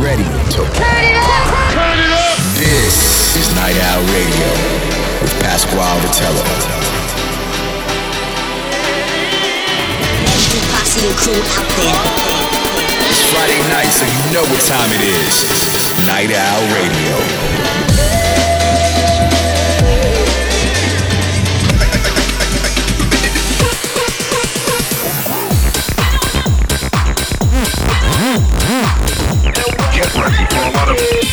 ready to turn it up. Turn it up. This is Night Owl Radio with Pasquale Rotella. Every posse and crew out there. It's Friday night, so you know what time it is. Night Owl Radio. Ready for a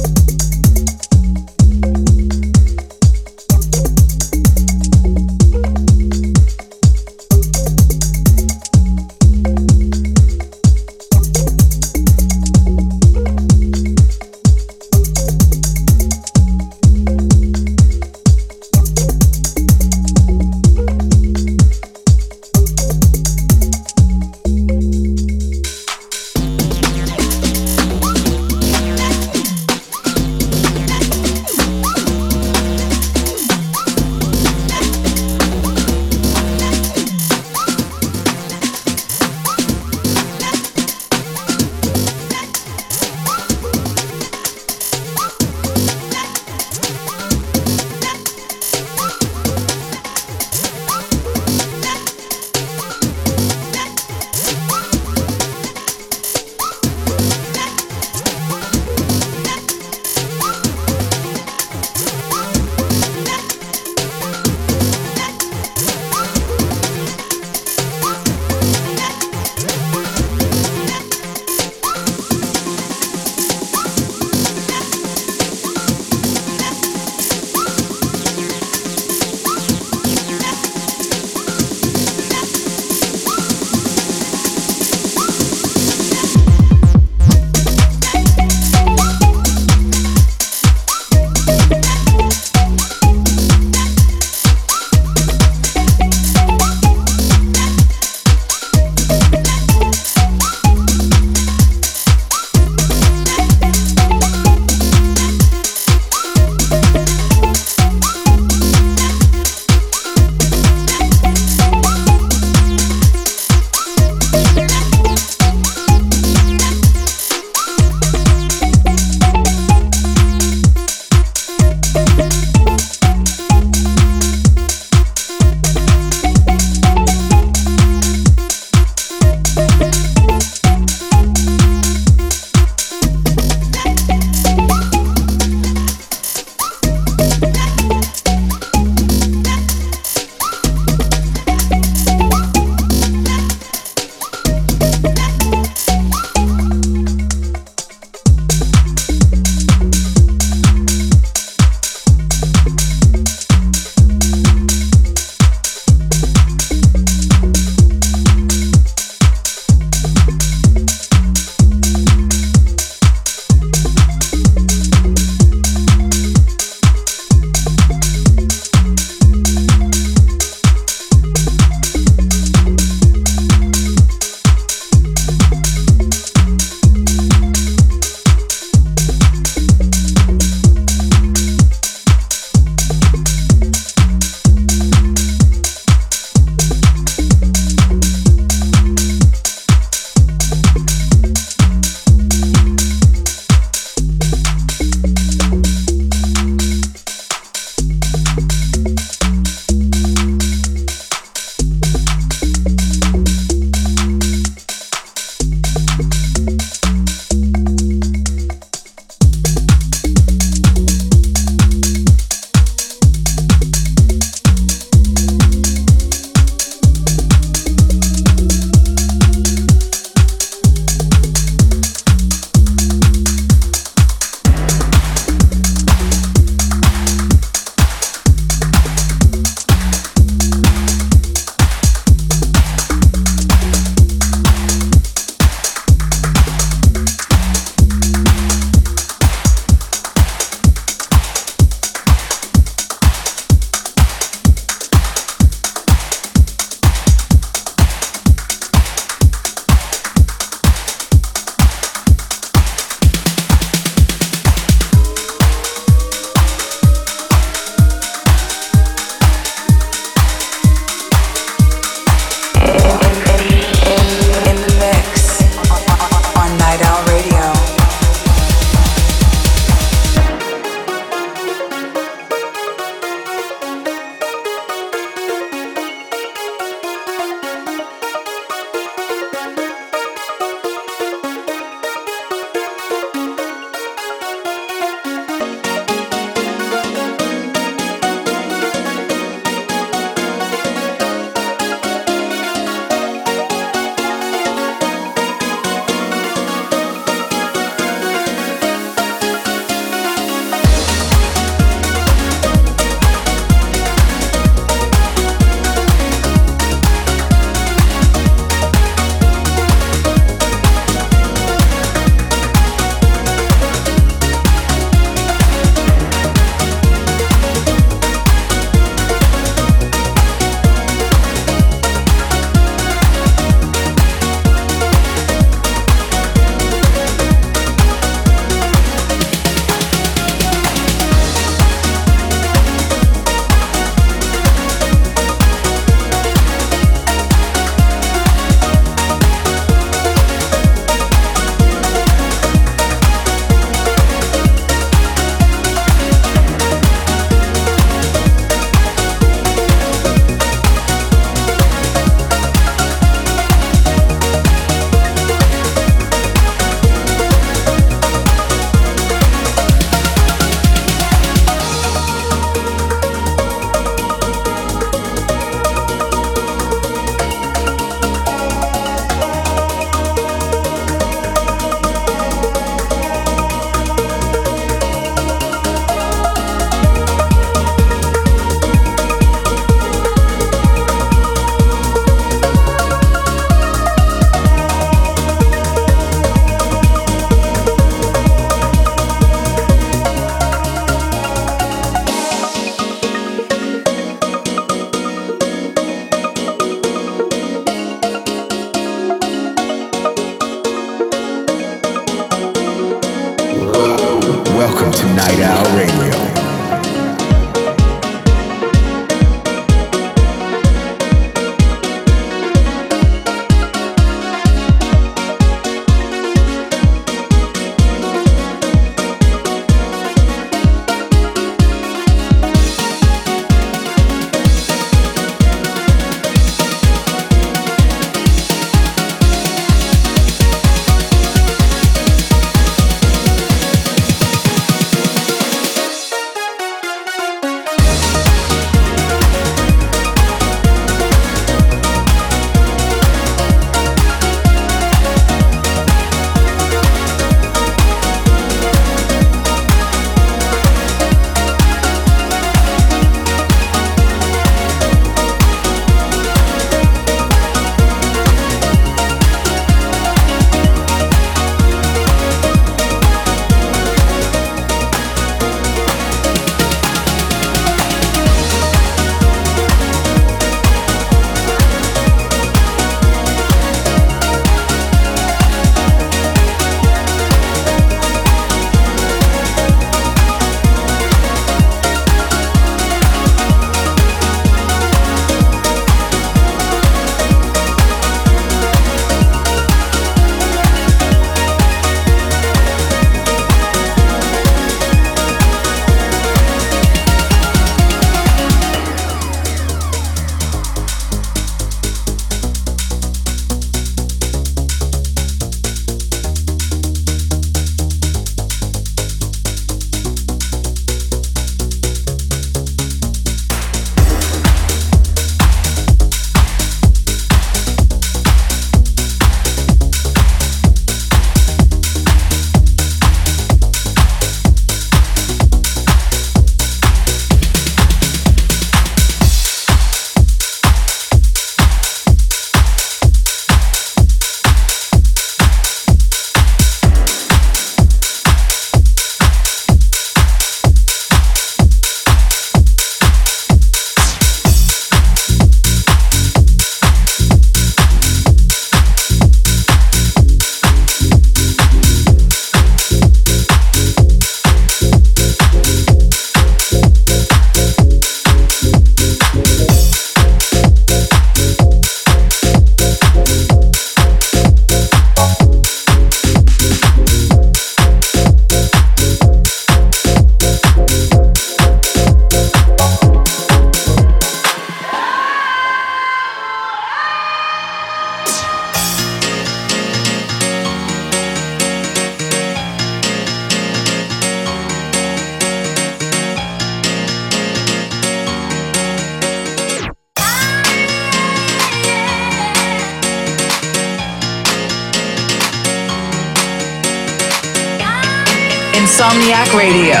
Insomniac Radio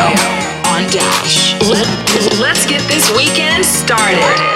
on Dash. Let's get this weekend started.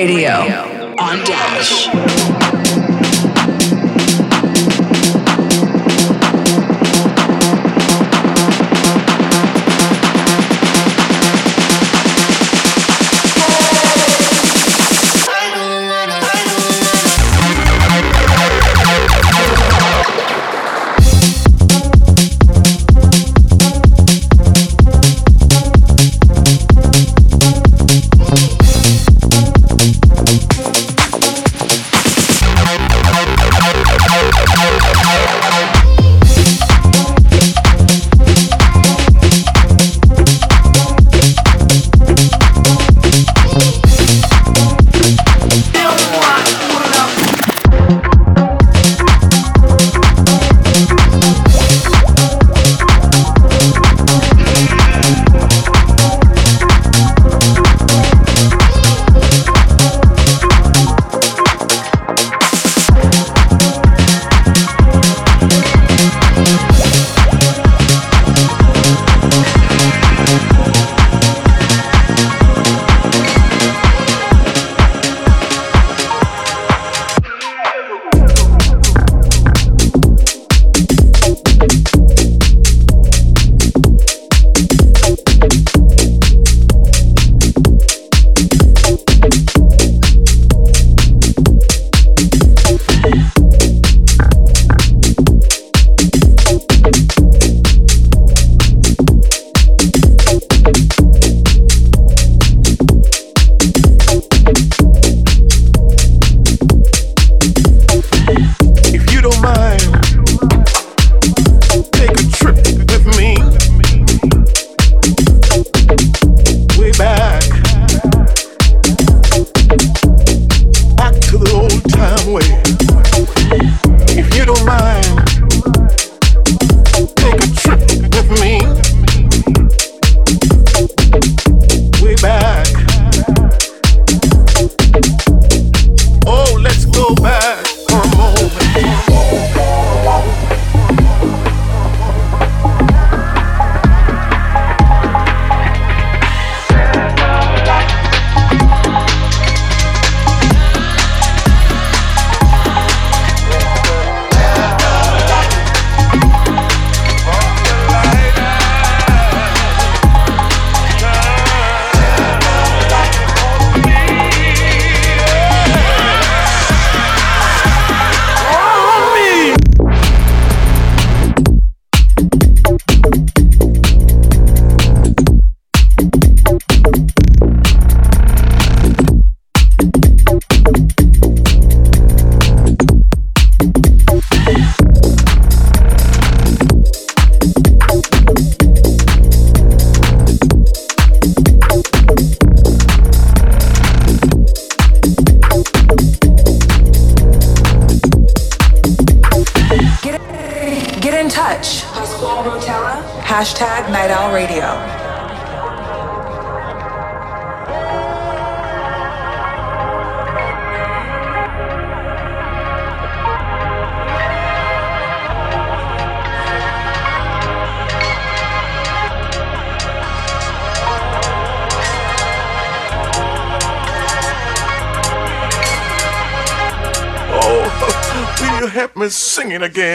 Radio help me sing it again?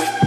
Round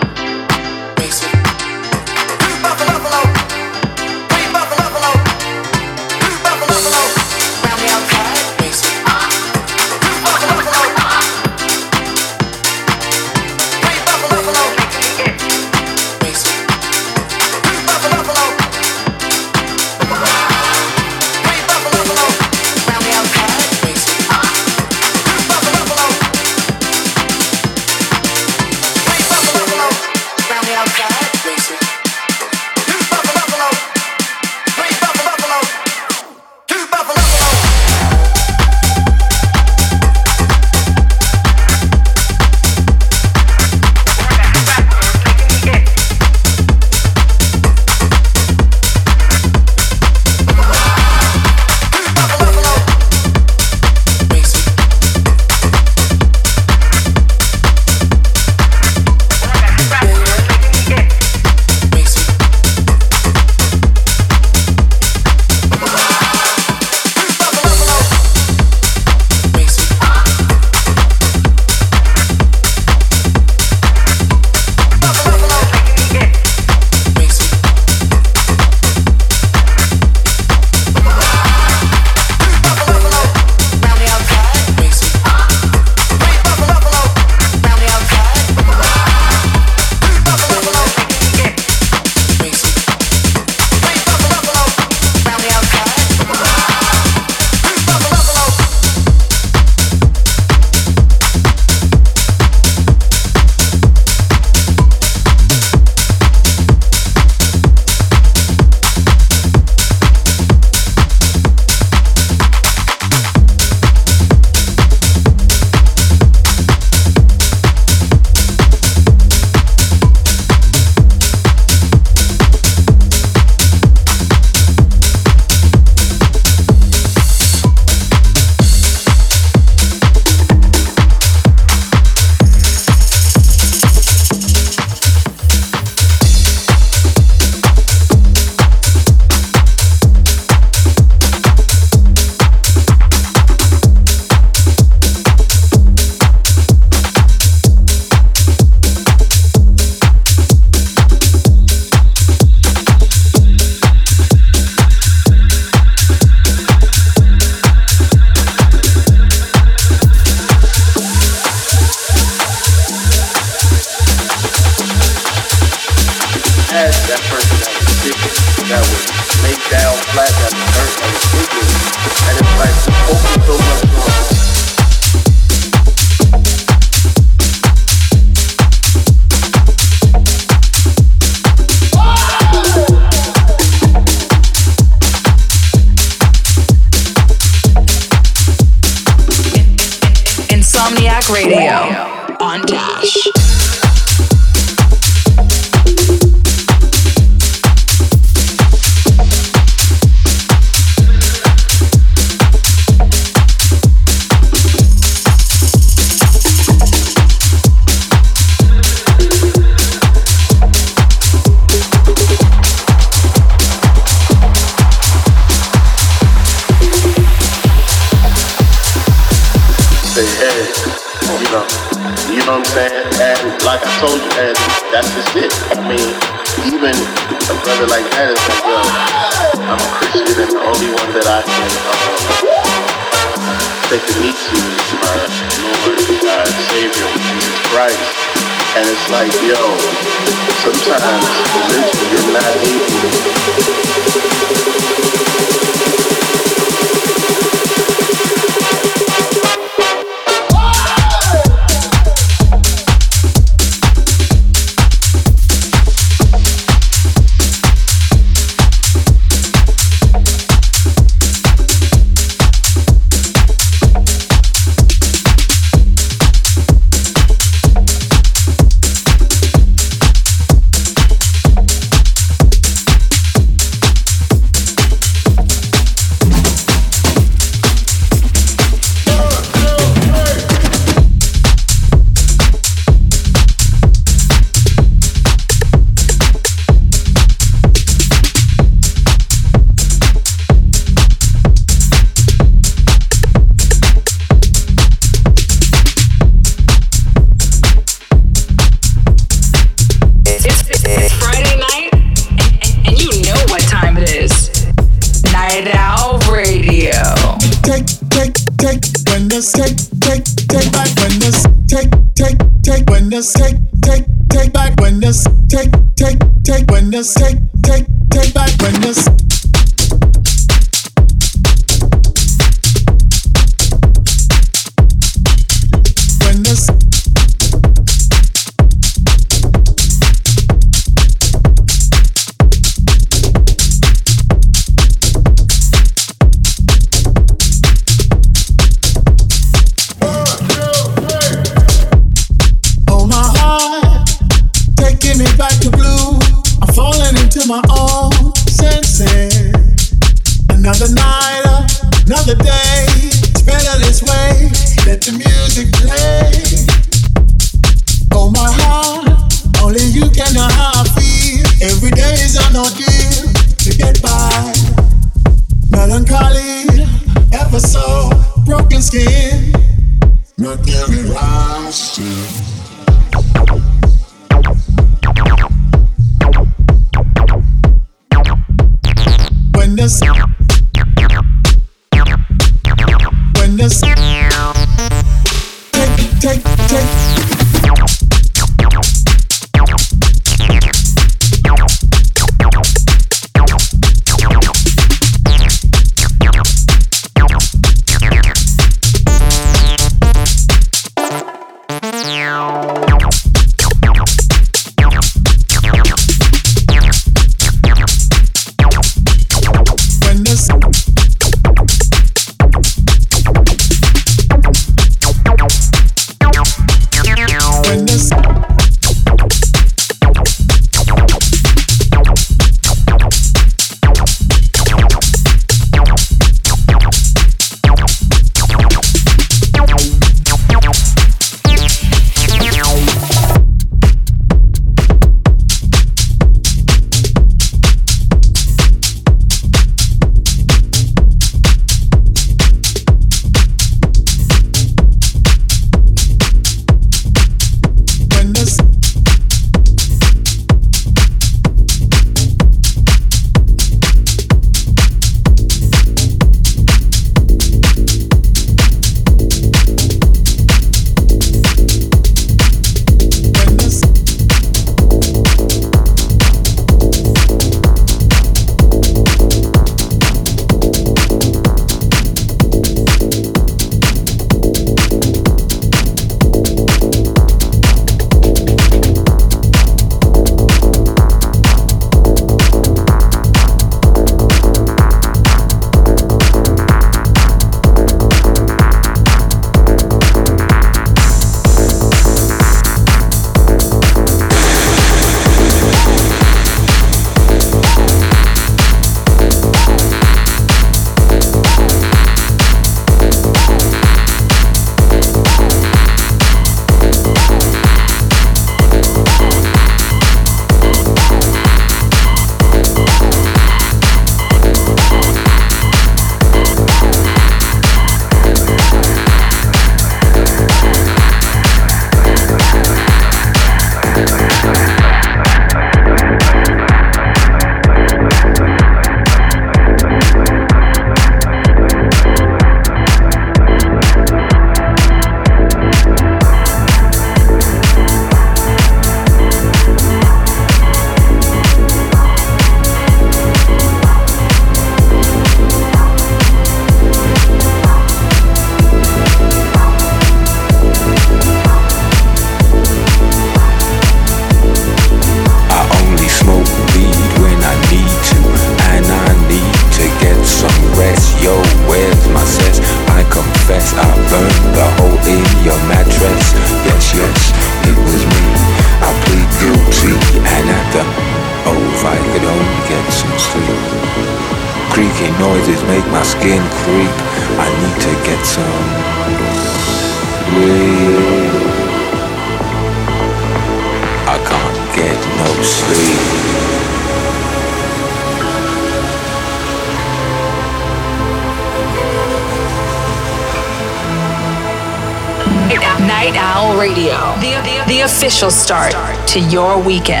weekend.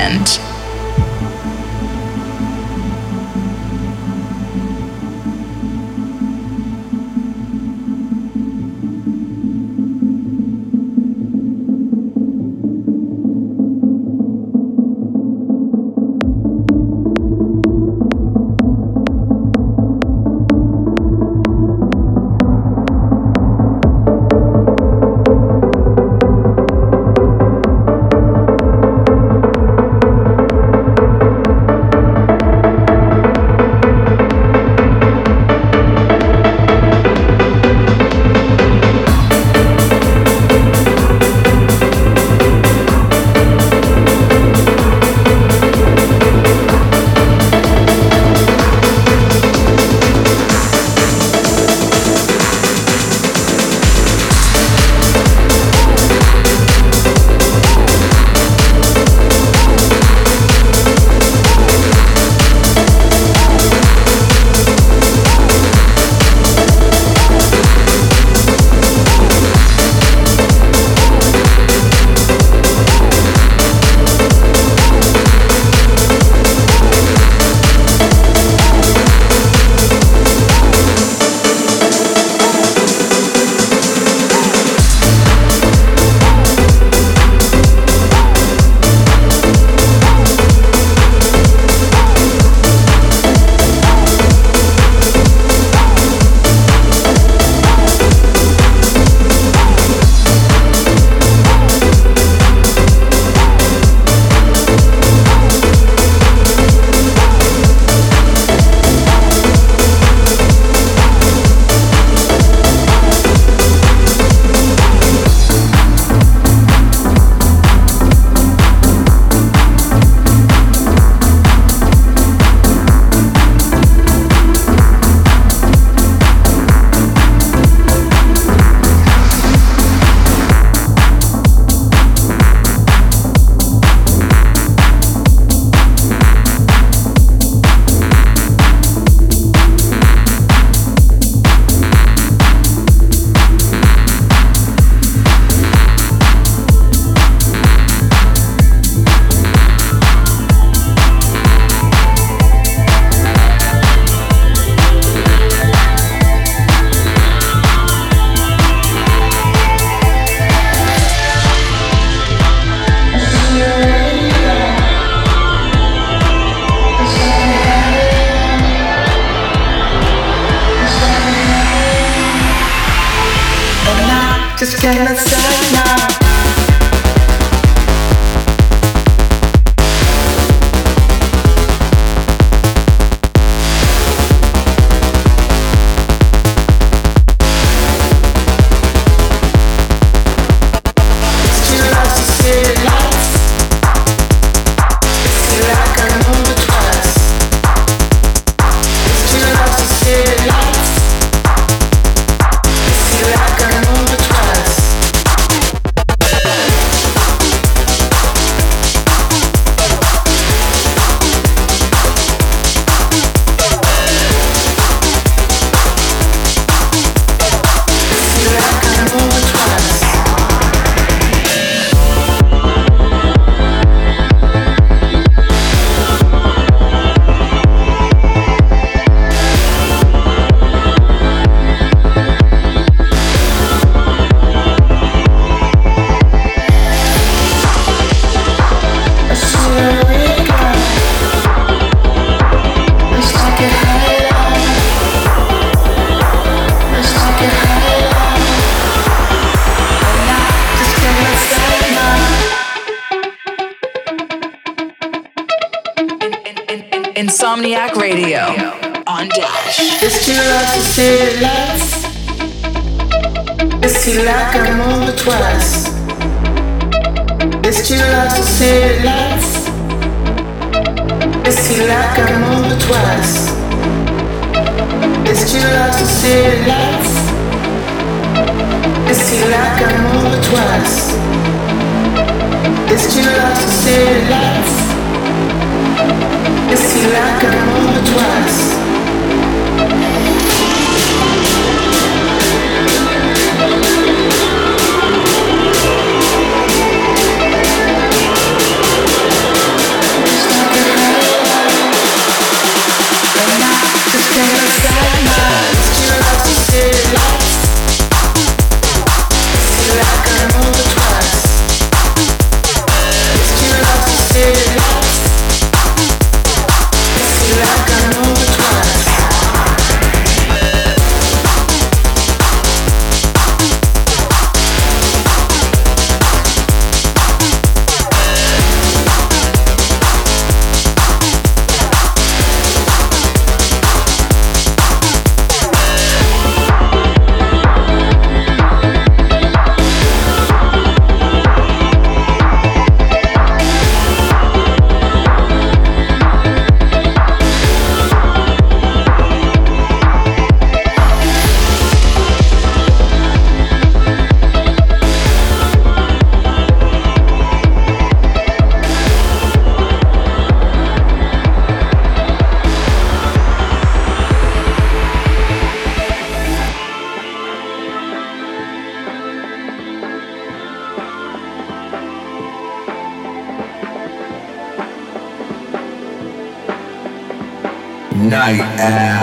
Insomniac Radio on Dash. It's too loud to say it less. It's too loud to move it twice. It's too loud to say it less. It's too loud to move it twice. It's chill out to city lights. It's chill chill like I'm over twice. Night Owl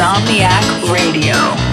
Insomniac Radio.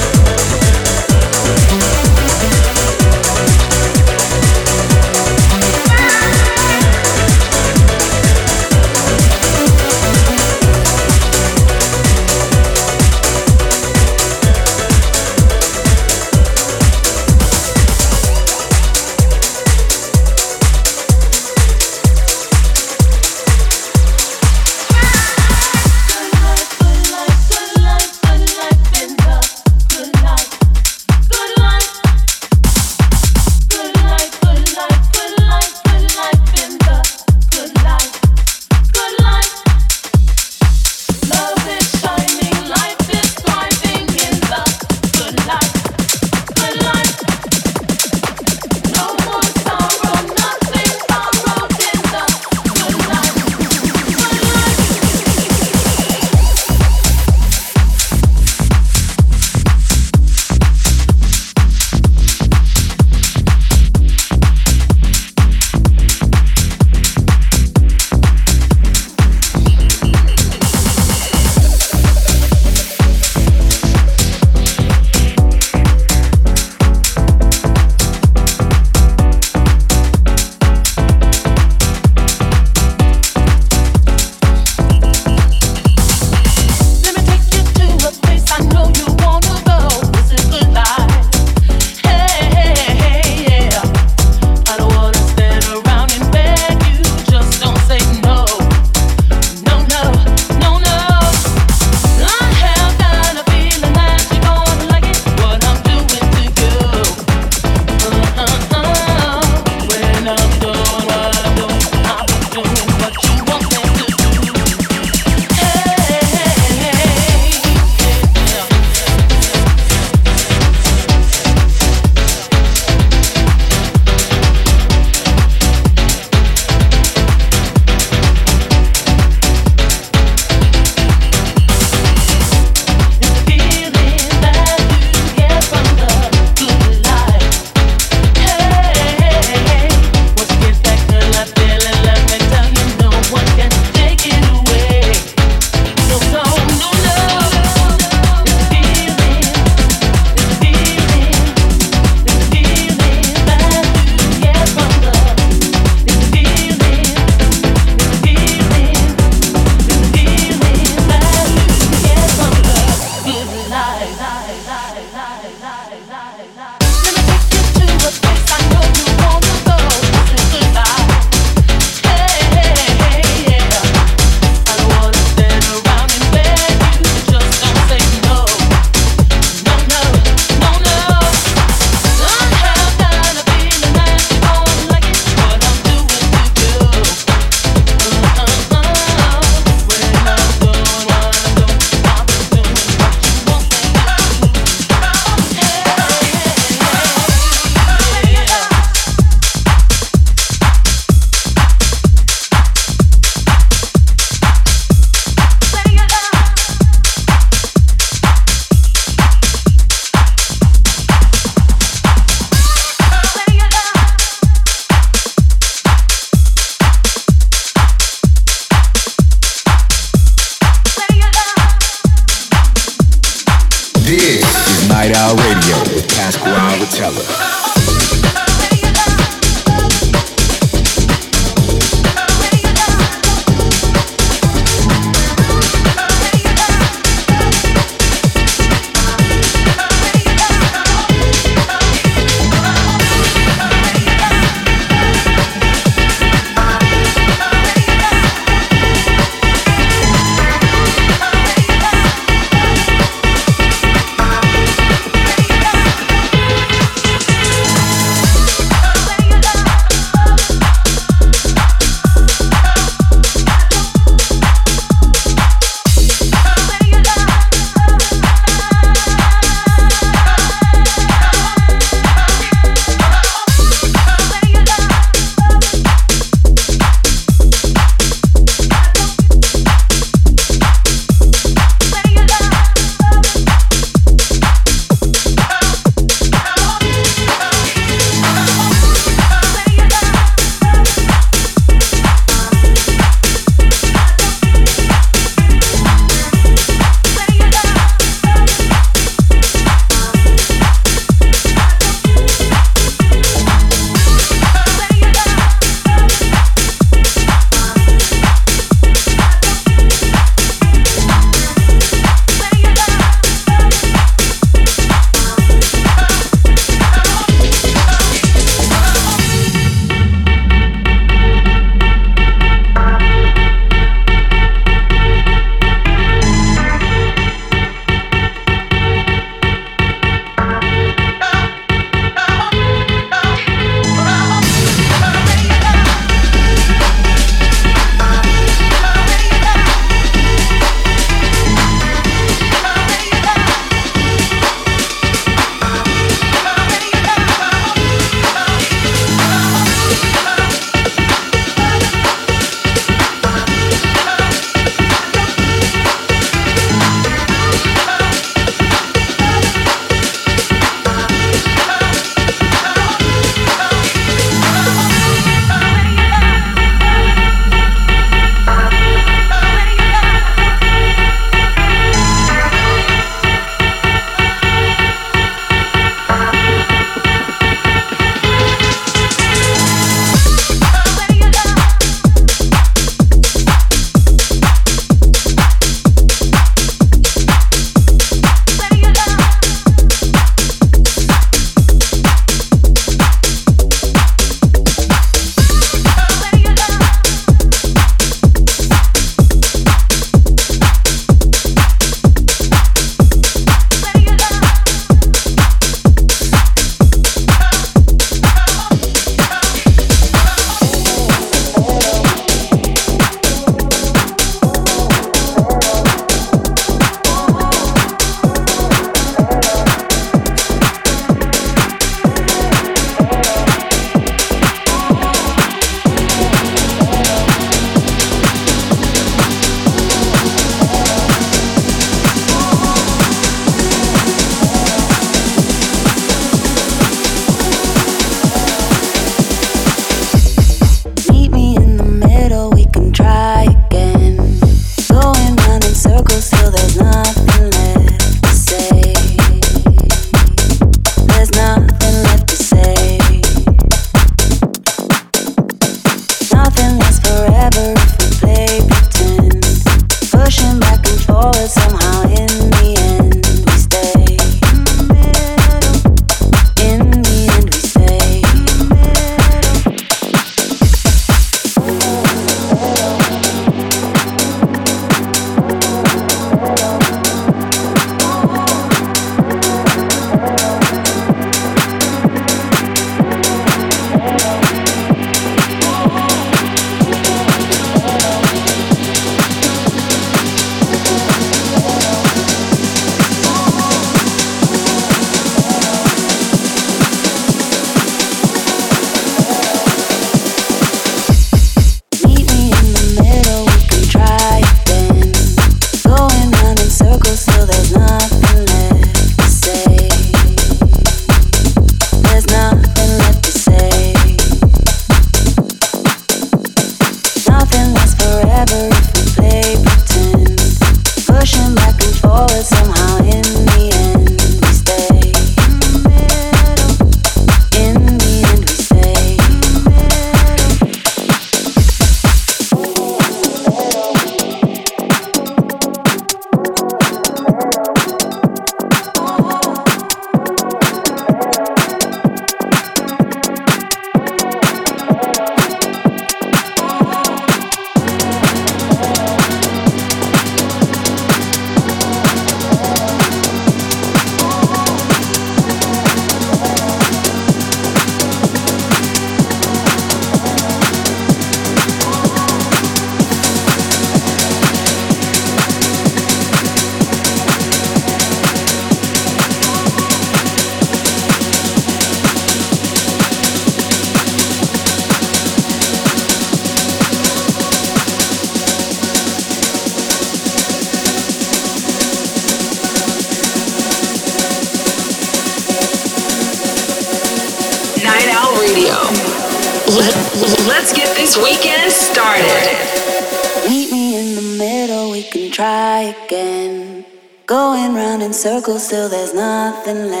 Till there's nothing left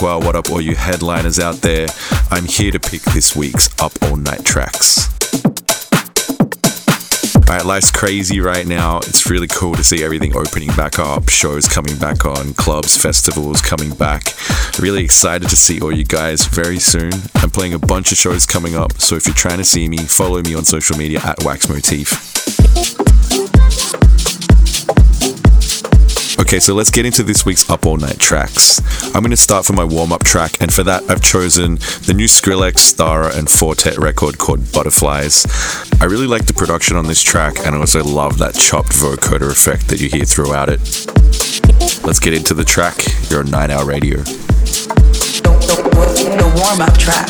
What up, all you headliners out there? I'm here to pick this week's Up All Night tracks. Alright, life's crazy right now. It's really cool to see everything opening back up, shows coming back on, clubs, festivals coming back. Really excited to see all you guys very soon. I'm playing a bunch of shows coming up, so if you're trying to see me, follow me on social media at Wax Motif. Okay, so let's get into this week's Up All Night tracks. I'm going to start from my warm up track, and for that, I've chosen the new Skrillex, Starrah, and Four Tet record called Butterflies. I really like the production on this track, and I also love that chopped vocoder effect that you hear throughout it. Let's get into the track. You're on Night Owl Radio. The, the, the warm up track.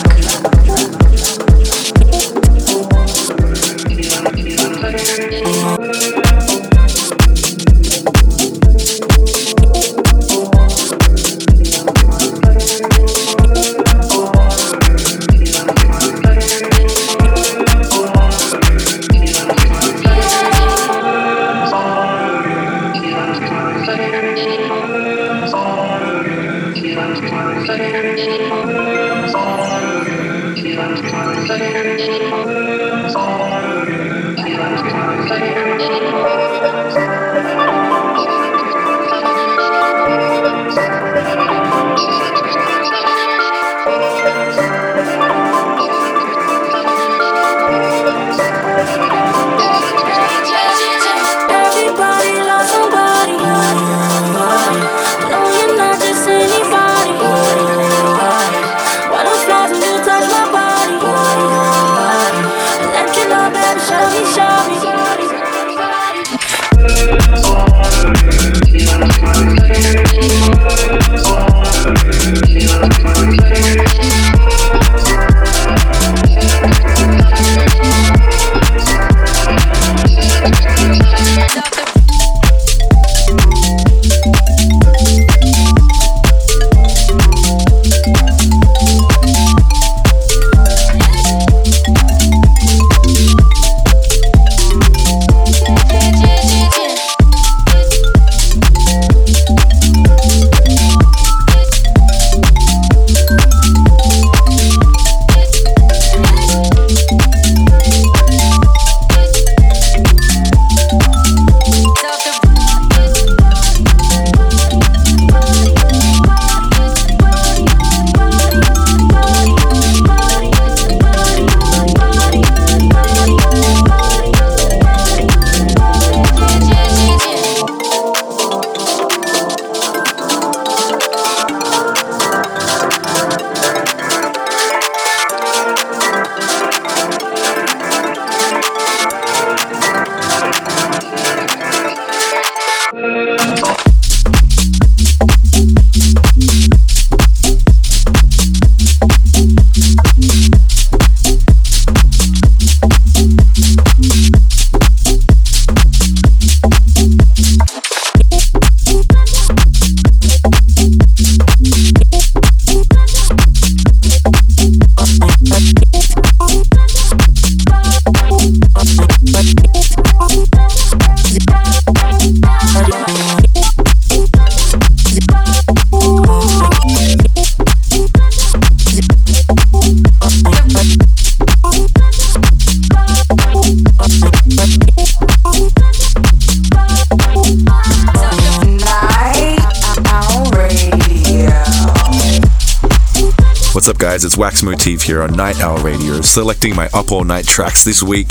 Up, guys? It's Wax Motif here on Night Owl Radio, selecting my up all night tracks this week.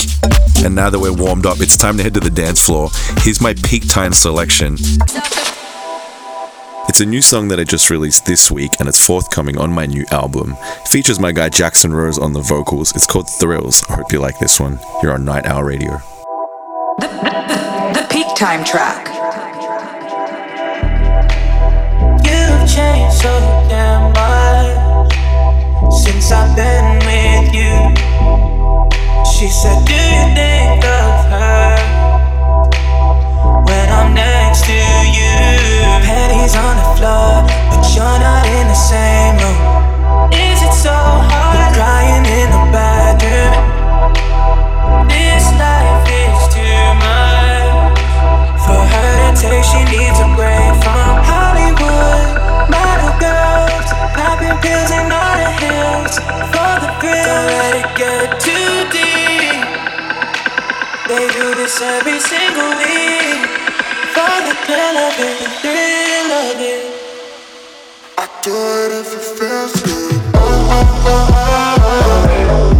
And now that we're warmed up, it's time to head to the dance floor. Here's my peak time selection. It's a new song that I just released this week, and it's forthcoming on my new album. It features my guy Jackson Rose on the vocals. It's called Thrills. I hope you like this one. You're on Night Owl Radio. The, the, the peak time track. You've changed so damn much since I've been with you. She said, Do you think of her when I'm next to you? Pennies on the floor, but you're not in the same room. Is it so hard? We're crying in the bathroom. This life is too much for her to take. She needs a break from Hollywood. Do it. I do it if it feels good. They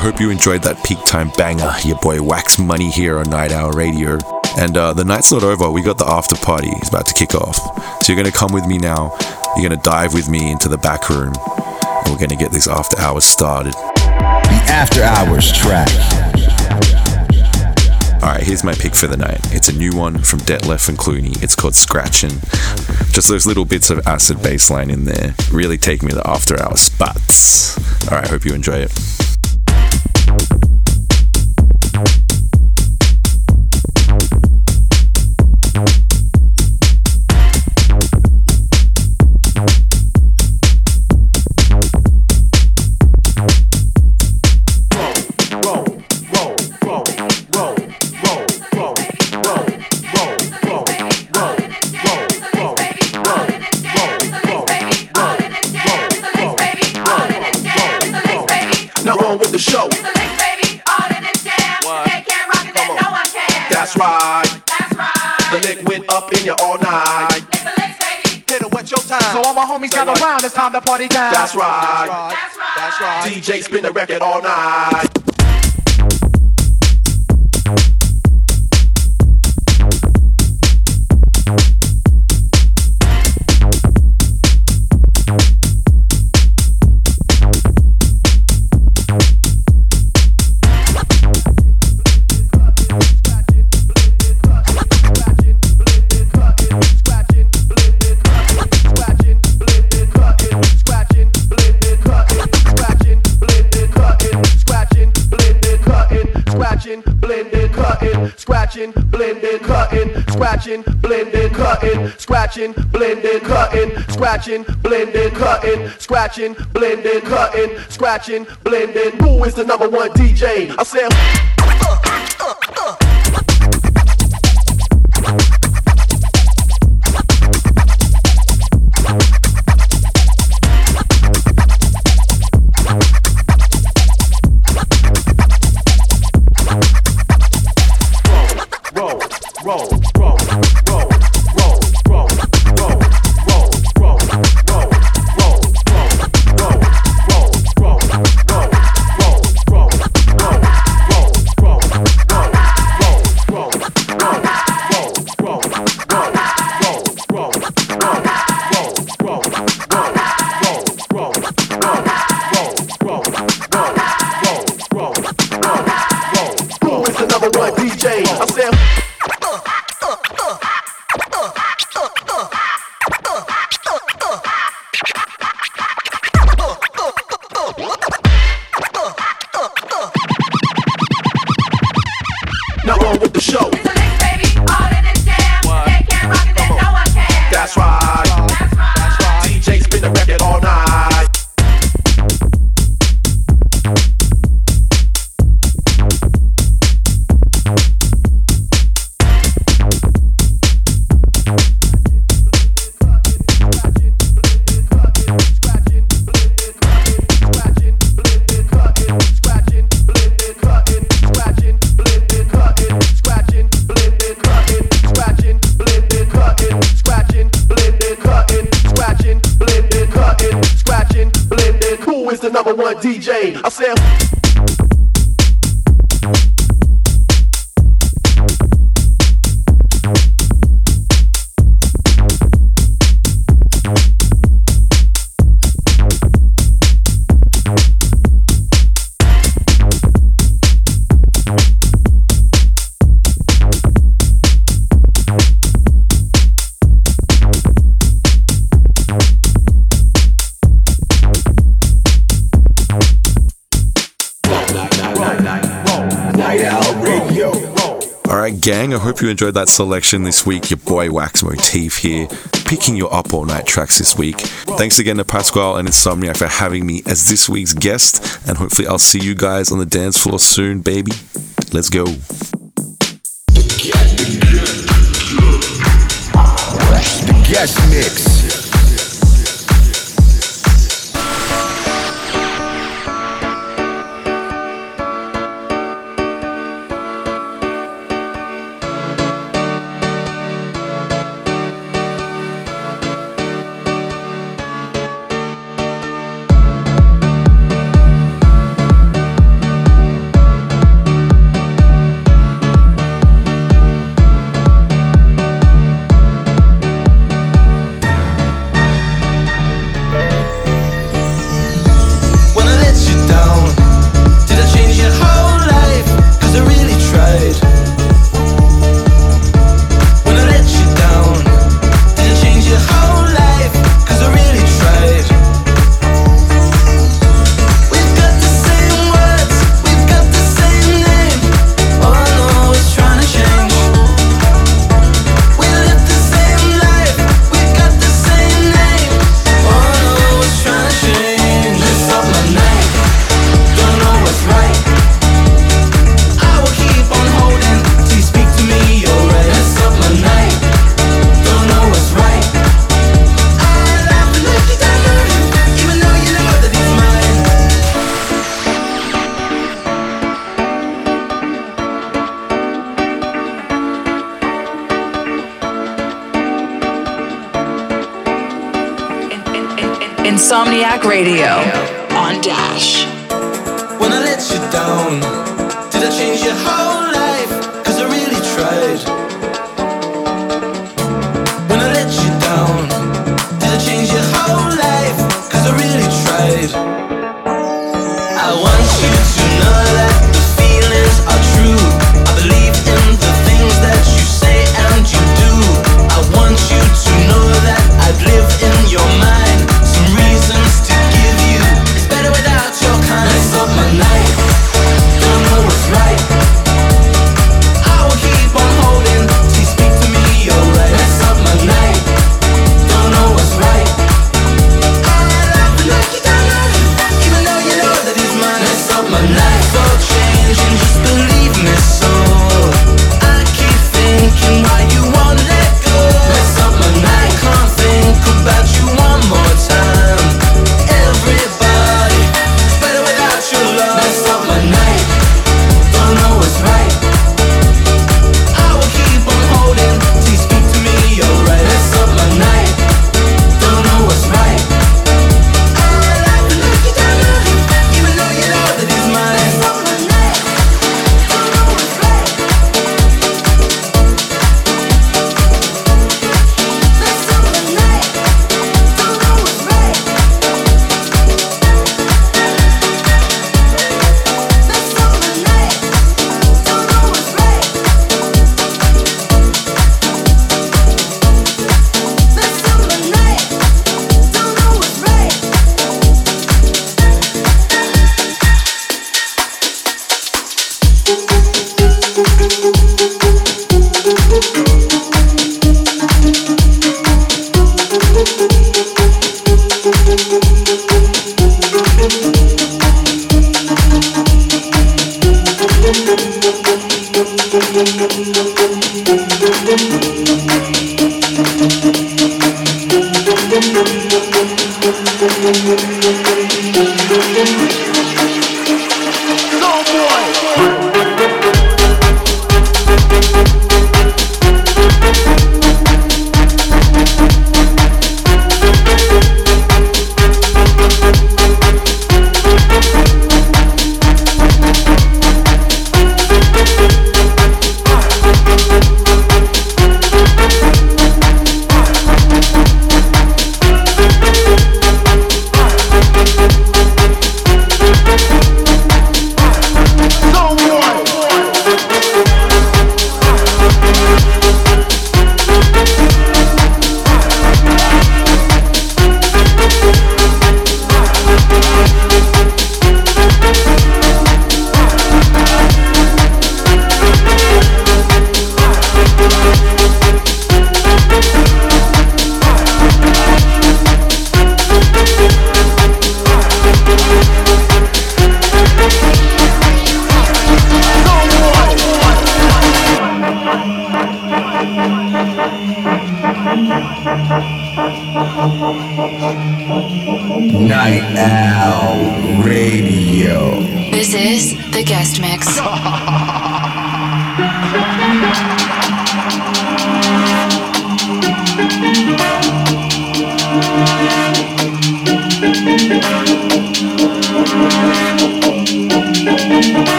hope you enjoyed that peak time banger. Your boy Wax Money here on Night Owl Radio. And uh, the night's not over. We got the after party. It's about to kick off. So you're going to come with me now. You're going to dive with me into the back room. And we're going to get this after hours started. The After Hours track. Alright, here's my pick for the night. It's a new one from Detlef and Clooney. It's called Scratchin'. Just those little bits of acid bassline in there really take me to the after hour spots. Alright, hope you enjoy it. Thank you all my round, it's time to party down. That's right. That's right. DJ spin the record all night. Scratching, blending, cutting, scratching, blending, cutting, scratching, blending, cutting, scratching, blending, cutting, scratching, blending, cutting, scratching, blending. Who is the number one DJ? I said. Hope you enjoyed that selection this week. Your boy Wax Motif here, picking your up all night tracks this week. Thanks again to Pasquale and Insomniac for having me as this week's guest, and hopefully I'll see you guys on the dance floor soon, baby. Let's go. Guest mix.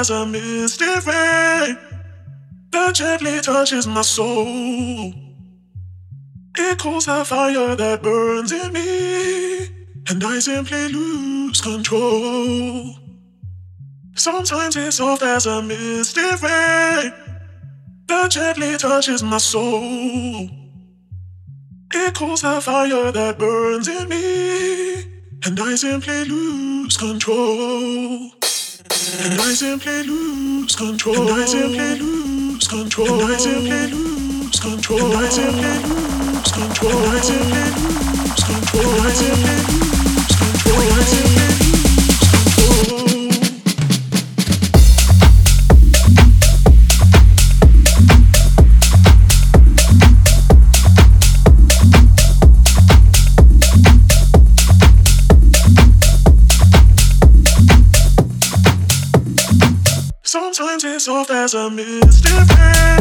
As a misty rain that gently touches my soul. It cools the fire that burns in me, and I simply lose control. Sometimes it's soft as a misty rain that gently touches my soul. It cools the fire that burns in me, and I simply lose control. And I simply lose control. And I simply lose control. And I simply lose control. And I simply lose control. And I simply lose control. And I simply lose control. I simply lose control. Soft as a rain